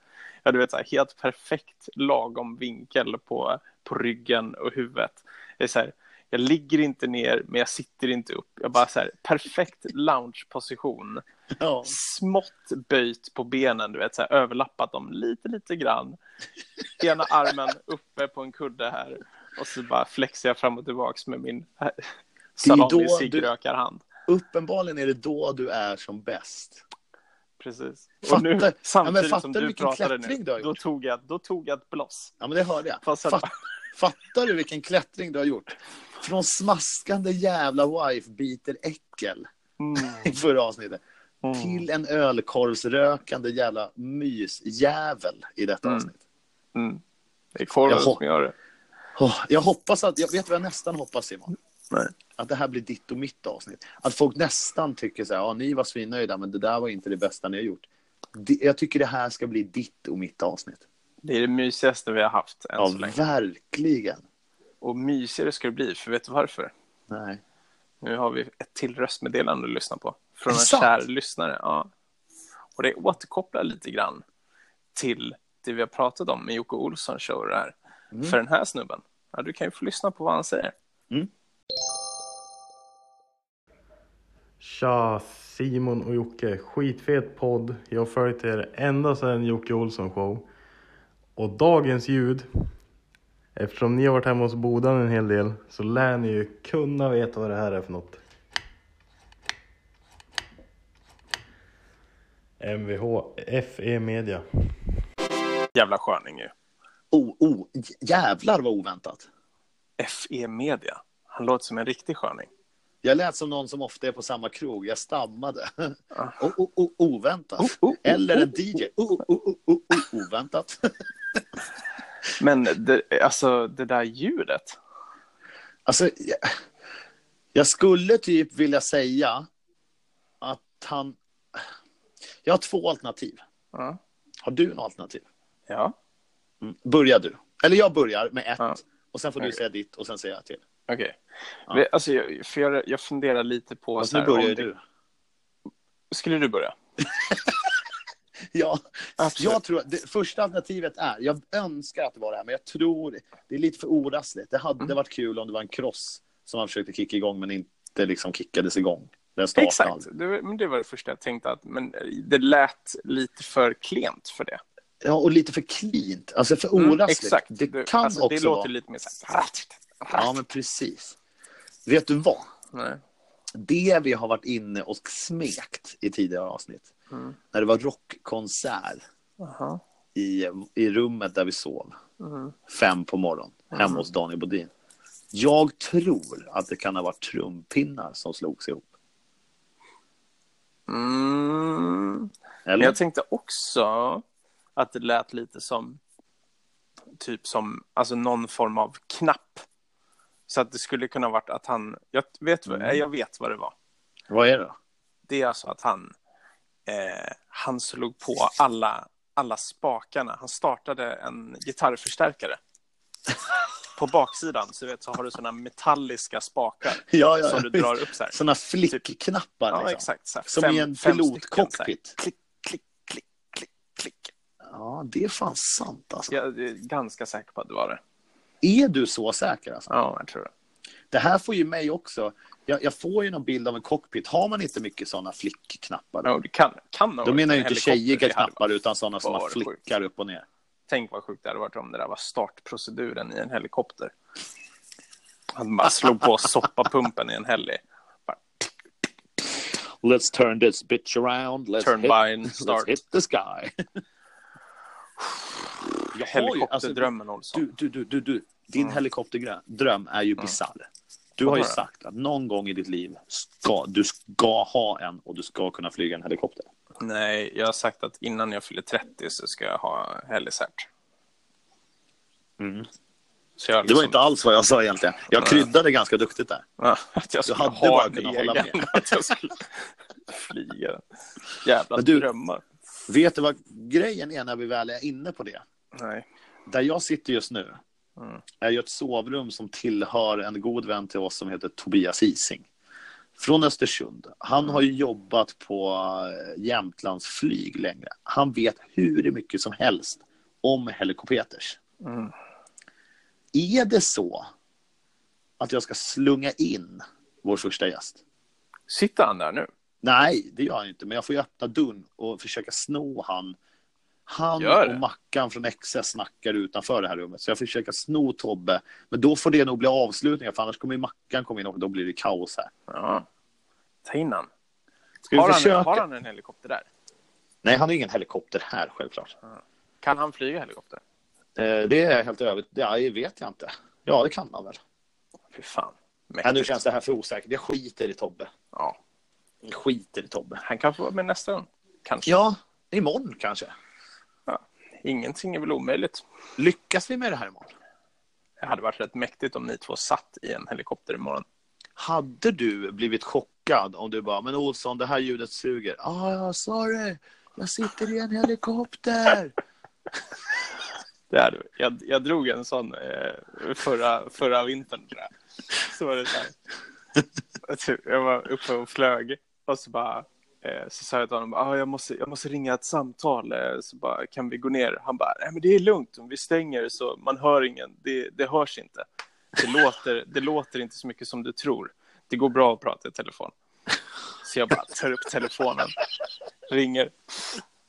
Ja, du vet, så här, helt perfekt lagom vinkel på, på ryggen och huvudet. Det är så här, jag ligger inte ner, men jag sitter inte upp. Jag bara så här, perfekt loungeposition. Ja. Smått böjt på benen, du vet, så här, överlappat dem lite, lite grann. Ena armen uppe på en kudde här. Och så bara flexar jag fram och tillbaks med min då salami du- ciggrökarhand. Uppenbarligen är det då du är som bäst. Precis. Fattar- och nu, Ja, samtidigt fattar som du pratade nu, du då tog, jag, då tog jag ett bloss. Ja, men det hörde jag. Fast jag- Fatt, fattar du vilken klättring du har gjort? Från smaskande jävla wife-beater-äckel Mm. i förra avsnittet Mm. till en ölkorvsrökande jävla mysjävel i detta Mm. avsnitt. Mm. Det är korven som gör det. Jag hoppas att, jag vet vad jag nästan hoppas Simon? Nej. Att det här blir ditt och mitt avsnitt. Att folk nästan tycker så här, ja ni var svinnöjda men det där var inte det bästa ni har gjort. Jag tycker det här ska bli ditt och mitt avsnitt. Det är det mysigaste vi har haft än Ja, så länge. verkligen. Och mysigare ska det bli, för vet du varför? Nej. Nu har vi ett till röstmeddelande att lyssna på. Från Är en sant? kär lyssnare. Ja. Och det återkopplar lite grann till det vi har pratat om med Jocke Olsson show och det här. Mm. För den här snubben. Ja, du kan ju få lyssna på vad han säger. Tja, Simon och Jocke. Skitfet podd. Jag har följt er ända sedan Jocke Olsson show. Och dagens ljud, eftersom ni har varit hemma hos Bodan en hel del, så lär ni ju kunna veta vad det här är för något. Mvh FE Media. Jävla sköning ju. Oh, oh, jävlar vad oväntat. FE Media. Han låter som en riktig sköning. Jag lät som någon som ofta är på samma krog. Jag stammade. Oh, oh, oh, oväntat. Oh, oh, oh, Eller en. DJ. Oh, oh, oh, oh, oh, oväntat. Men det, alltså det där ljudet. Alltså, jag, jag skulle typ vilja säga att han... Jag har två alternativ. Ja. Har du något alternativ? Ja. Mm. Börjar du. Eller jag börjar med ett. Ja. Och sen får du Okej. säga ditt och sen säger jag till. Okej. Ja. Vi- Alltså, jag, för jag, jag funderar lite på... Fast så nu börjar det- du. Skulle du börja? Ja, Absolut. jag tror det första alternativet är, jag önskar att det var det här, men jag tror det är lite för orassligt. Det hade Mm. varit kul om det var en cross som han försökte kicka igång men inte liksom kickades igång. Den startade Exakt. Det, men det var det första jag tänkte. Att, men det lät lite för klent för det. Ja, och lite för cleant, alltså för Mm, orassligt. exakt. Det Du- kan alltså, också Det låter vara... lite mer så här... Ja, men precis. Vet du vad? Nej. Det vi har varit inne och smekt i tidigare avsnitt, Mm. när det var rockkonsert i, i rummet där vi sov, Mm. fem på morgonen, hemma hos Daniel Bodin. Jag tror att det kan ha varit trumpinnar som slogs ihop. Mm. Eller? jag tänkte också att det lät lite som typ som alltså någon form av knapp. Så att det skulle kunna varit att han, jag vet, Mm. jag vet vad det var. Vad är det? Det är alltså att han, eh, han slog på alla, alla spakarna. Han startade en gitarrförstärkare. På baksidan så, vet, så har du sådana metalliska spakar Ja, ja, som du drar upp så här. Sådana flickknappar. Ja, liksom. exakt. Så här, Som fem- i en pilotcockpit. Klick, klick, klick, klick, klick. Ja, det är fan sant alltså. Jag är ganska säker på att det var det. Är du så säker alltså? Ja, jag tror det. Det här får ju mig också. Jag, jag får ju någon bild av en cockpit. Har man inte mycket sådana flickknappar? Då, Ja, det kan, kan då menar en jag inte tjejiga knappar utan sådana som man flickar upp och ner. Tänk vad sjukt det hade varit om det där var startproceduren i en helikopter. Man bara slog på soppapumpen i en heli. Bara Let's turn this bitch around. Let's, hit, turbine let's start. hit the sky. Alltså, Helikopterdrömmen Olsson. du, du, du, du, du. Din Mm. helikopterdröm är ju bisarr. Du har ju sagt att någon gång i ditt liv ska du ska ha en och du ska kunna flyga en helikopter. Nej, jag har sagt att innan jag fyller 30 så ska jag ha helicert. Mm. Jag Det var liksom- inte alls vad jag sa egentligen. Jag kryddade ganska duktigt där. Ja, att jag skulle hade ha bara kunnat hålla egen. Att jag skulle flyga. Jävla du- drömmar. Vet du vad grejen är när vi väl är inne på det? Nej. Där jag sitter just nu Mm. är ju ett sovrum som tillhör en god vän till oss som heter Tobias Ising. Från Östersund. Han har ju jobbat på eh, Jämtlandsflyg länge. Han vet hur mycket som helst om helikopters. Mm. Är det så att jag ska slunga in vår första gäst? Sitter han där nu? Nej, det gör jag inte. Men jag får ju öppna dörren och försöka sno han. Han och Mackan från XS snackar utanför det här rummet. Så jag försöker sno Tobbe. Men då får det nog bli avslutningar. För annars kommer ju Mackan komma in och då blir det kaos här. Ja. Ta in han. Ska vi Har försöka? han, har han en helikopter där? Nej, han har ingen helikopter här självklart. Kan han flyga helikopter? Eh, det är helt Ja, det vet jag inte. Ja, det kan han väl. Fy fan. Ja, nu känns det här för osäkert. Jag skiter i Tobbe. Ja. Jag skiter i Tobbe. Han kan få vara med nästa gång. Kanske. Ja, imorgon kanske. Ingenting är väl omöjligt. Lyckas vi med det här imorgon? Det hade varit rätt mäktigt om ni två satt i en helikopter imorgon. Hade du blivit chockad om du bara, men Olsson, det här ljudet suger. Ah, ja, sorry. Jag sitter i en helikopter. Det är du. Jag, jag drog en sån eh, förra, förra vintern. Tror jag. Så var det så här. Jag Jag var uppe och flög och så bara Eh, så sa jag till honom, ah, jag, måste, jag måste ringa ett samtal, eh, så bara, kan vi gå ner? Han bara, nej men det är lugnt, om vi stänger så man hör ingen, det, det hörs inte. Det låter, det låter inte så mycket som du tror. Det går bra att prata i telefon. Så jag bara tar upp telefonen, ringer.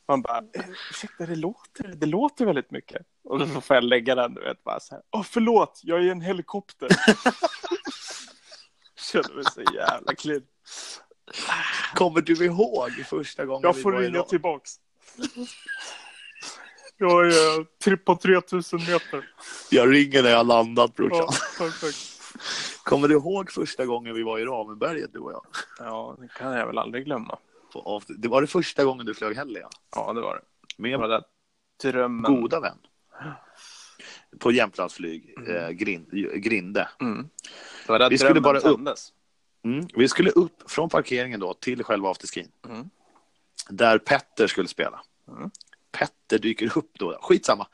Man bara, ursäkta, det låter, det låter väldigt mycket. Och då får jag lägga den, du vet, bara så här, åh förlåt, jag är i en helikopter. Känner mig så jävla clean. Kommer du ihåg första gången Jag får ringa Iran? tillbaks. Jag är tri- på 3000 meter. Jag ringer när jag har landat brorsan. Ja. Kommer du ihåg första gången vi var i Ramberget du och jag? Ja, det kan jag väl aldrig glömma. På, det var det första gången du flög heller ja. Ja, det var det. Det Med var där drömmen. goda vän. På Jämtlandsflyg, eh, grind, Grinde. Mm. Det var där Vi skulle drömmen bara upp. tändes. Mm. Vi skulle upp från parkeringen då till själva afterskin. Mm. Där Petter skulle spela. Mm. Petter dyker upp då. Skitsamma.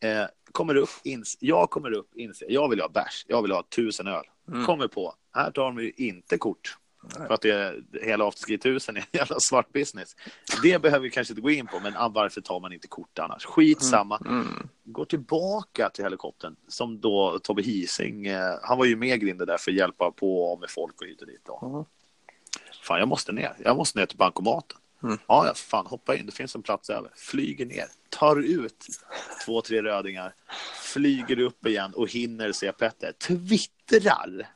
Eh, kommer upp, ins jag kommer upp, inser jag vill ha bärs. Jag vill ha tusen öl. Mm. Kommer på, här tar de ju inte kort. För att det hela afterski tusen är en jävla svart business. Det behöver vi kanske inte gå in på, men ah, varför tar man inte kort annars? Skitsamma. Mm. Går tillbaka till helikoptern som då Tobbe Hising, eh, han var ju med Grinde där för att hjälpa på med folk och hit och dit. Då. Mm. Fan, jag måste ner. Jag måste ner till bankomaten. Mm. Ja, ja, fan, hoppa in. Det finns en plats över. Flyger ner, tar ut två, tre rödingar, flyger upp igen och hinner se Petter. Twittrar!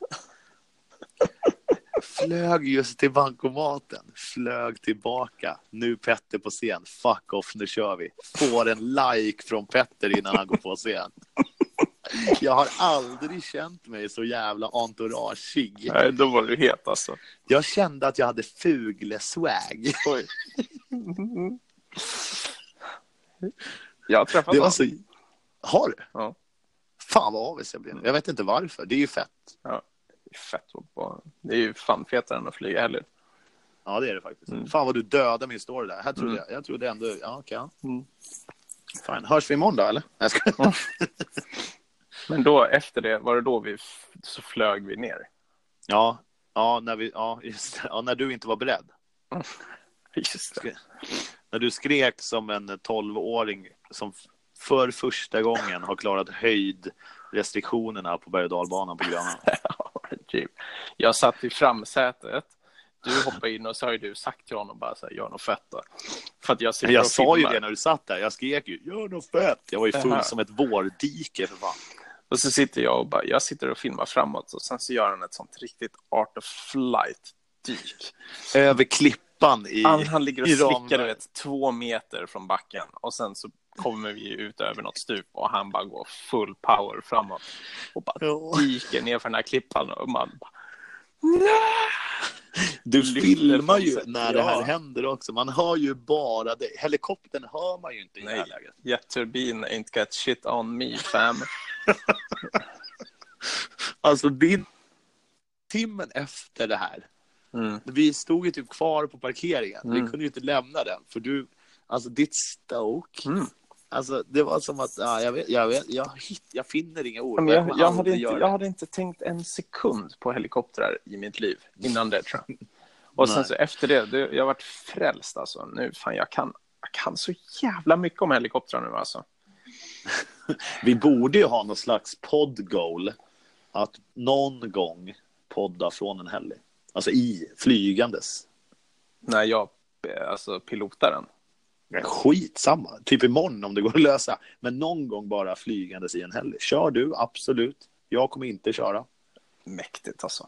Flög just till bankomaten, flög tillbaka. Nu Petter på scen. Fuck off, nu kör vi. Får en like från Petter innan han går på scen. Jag har aldrig känt mig så jävla entourageig. Nej, då var du het alltså. Jag kände att jag hade fugle-swag. Oj. Jag har träffat Det var honom. så... Har du? Ja. Fan vad avis jag blev. Jag vet inte varför. Det är ju fett. Det är fett att vara- Det är ju fan fetare än att flyga heller. Ja, det är det faktiskt. Mm. Fan vad du dödade min story där. Här trodde Mm. jag, jag trodde ändå... Ja, okej. ja. Mm. Fine. Hörs vi imorgon då, eller? Jag ska... Men då efter det, var det då vi så flög vi ner? Ja, ja, när vi... Ja, just. Ja, när du inte var beredd. Just det. När du skrek som en 12-åring som för första gången har klarat höjdrestriktionerna på berg och dalbanan på Grönan. Typ. Jag satt i framsätet. Du hoppade in och så har ju du sagt till honom bara så här, gör något fett då. För att jag sitter Jag och sa ju filmar. det när du satt där. Jag skrek ju gör något fett. Jag var ju full som ett vårdike för fan. Och så sitter jag och bara, jag sitter och filmar framåt och sen så gör han ett sånt riktigt art of flight dyk. Över klippan i... Han, han ligger och slickar du vet, två meter från backen och sen så kommer vi ut över något stup och han bara går full power framåt och bara Ja. dyker ner för den här klippan och man bara, Du filmar ju när det här Ja. händer också. Man hör ju bara det. Helikoptern hör man ju inte i det här nej, läget. jet turbine ain't got shit on me fam. Alltså din... Timmen efter det här. Mm. Vi stod ju typ kvar på parkeringen. Vi Mm. kunde ju inte lämna den. För du... Alltså ditt stoke. Mm. Alltså det var som att... Ja, jag, vet, jag, vet, jag, hitt, jag finner inga ord. Men jag, kommer jag, hade inte, jag det. hade inte tänkt en sekund på helikoptrar i mitt liv innan det tror jag. Och sen så efter det, det jag varit frälst alltså. Nu, fan, jag kan, jag kan så jävla mycket om helikoptrar nu alltså. Vi borde ju ha någon slags podd-goal. Att någon gång podda från en heli. Alltså i flygandes. När jag eh, alltså, pilotar den. Ja, Skitsamma. Typ imorgon om det går att lösa. Men någon gång bara flygandes i en heli. Kör du, absolut. Jag kommer inte köra. Mäktigt alltså.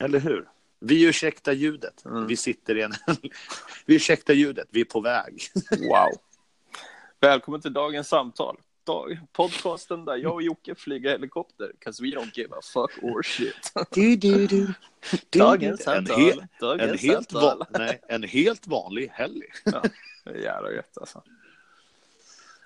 Eller hur? Vi ursäktar ljudet. Mm. Vi sitter i en... vi ursäktar ljudet. Vi är på väg. Wow. Välkommen till dagens samtal. Dag, podcasten där jag och Jocke flyger helikopter. Cause we don't give a fuck or shit. Du, du, du. Du, Dagens du. En, samtal. he- en, Dagens helt samtal. va- nej, en helt vanlig heli. Ja, det är jävla gött alltså.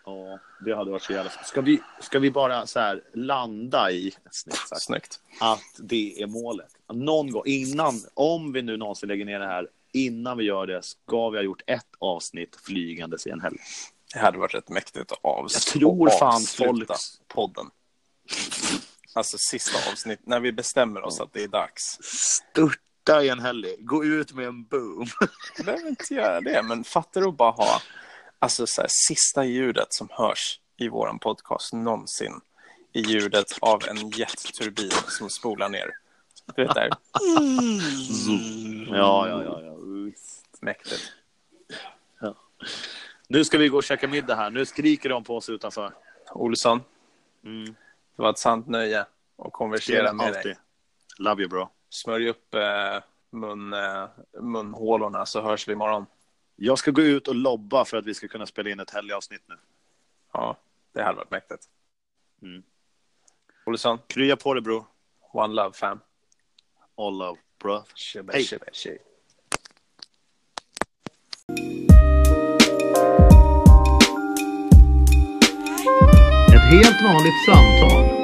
Ja, det hade varit så jävla... Ska vi, ska vi bara så här landa i, snyggt sagt, Snyggt. att det är målet? Någon gång innan, om vi nu någonsin lägger ner det här, innan vi gör det ska vi ha gjort ett avsnitt flygandes i en helg. Det hade varit rätt mäktigt att avs- Jag tror fan avsluta folk- podden. Alltså sista avsnitt, när vi bestämmer oss att det är dags. Störta i en helg. Gå ut med en boom. Jag behöver inte göra det, men fattar du att bara ha alltså, så här, sista ljudet som hörs i våran podcast någonsin i ljudet av en jetturbin som spolar ner. Du vet där. Ja, ja, ja. ja. Mäktigt. Nu ska vi gå och käka middag här. Nu skriker de på oss utanför. Olsson, Mm. det var ett sant nöje att konversera med dig. Alltid. Love you bro. Smörj upp eh, mun, eh, munhålorna så hörs vi imorgon. Jag ska gå ut och lobba för att vi ska kunna spela in ett helgavsnitt nu. Ja, det hade varit mäktigt. Mm. Olsson, Krya på dig bror. one love fam. All love bro. Shibba, Hej. shibba. Ett helt vanligt samtal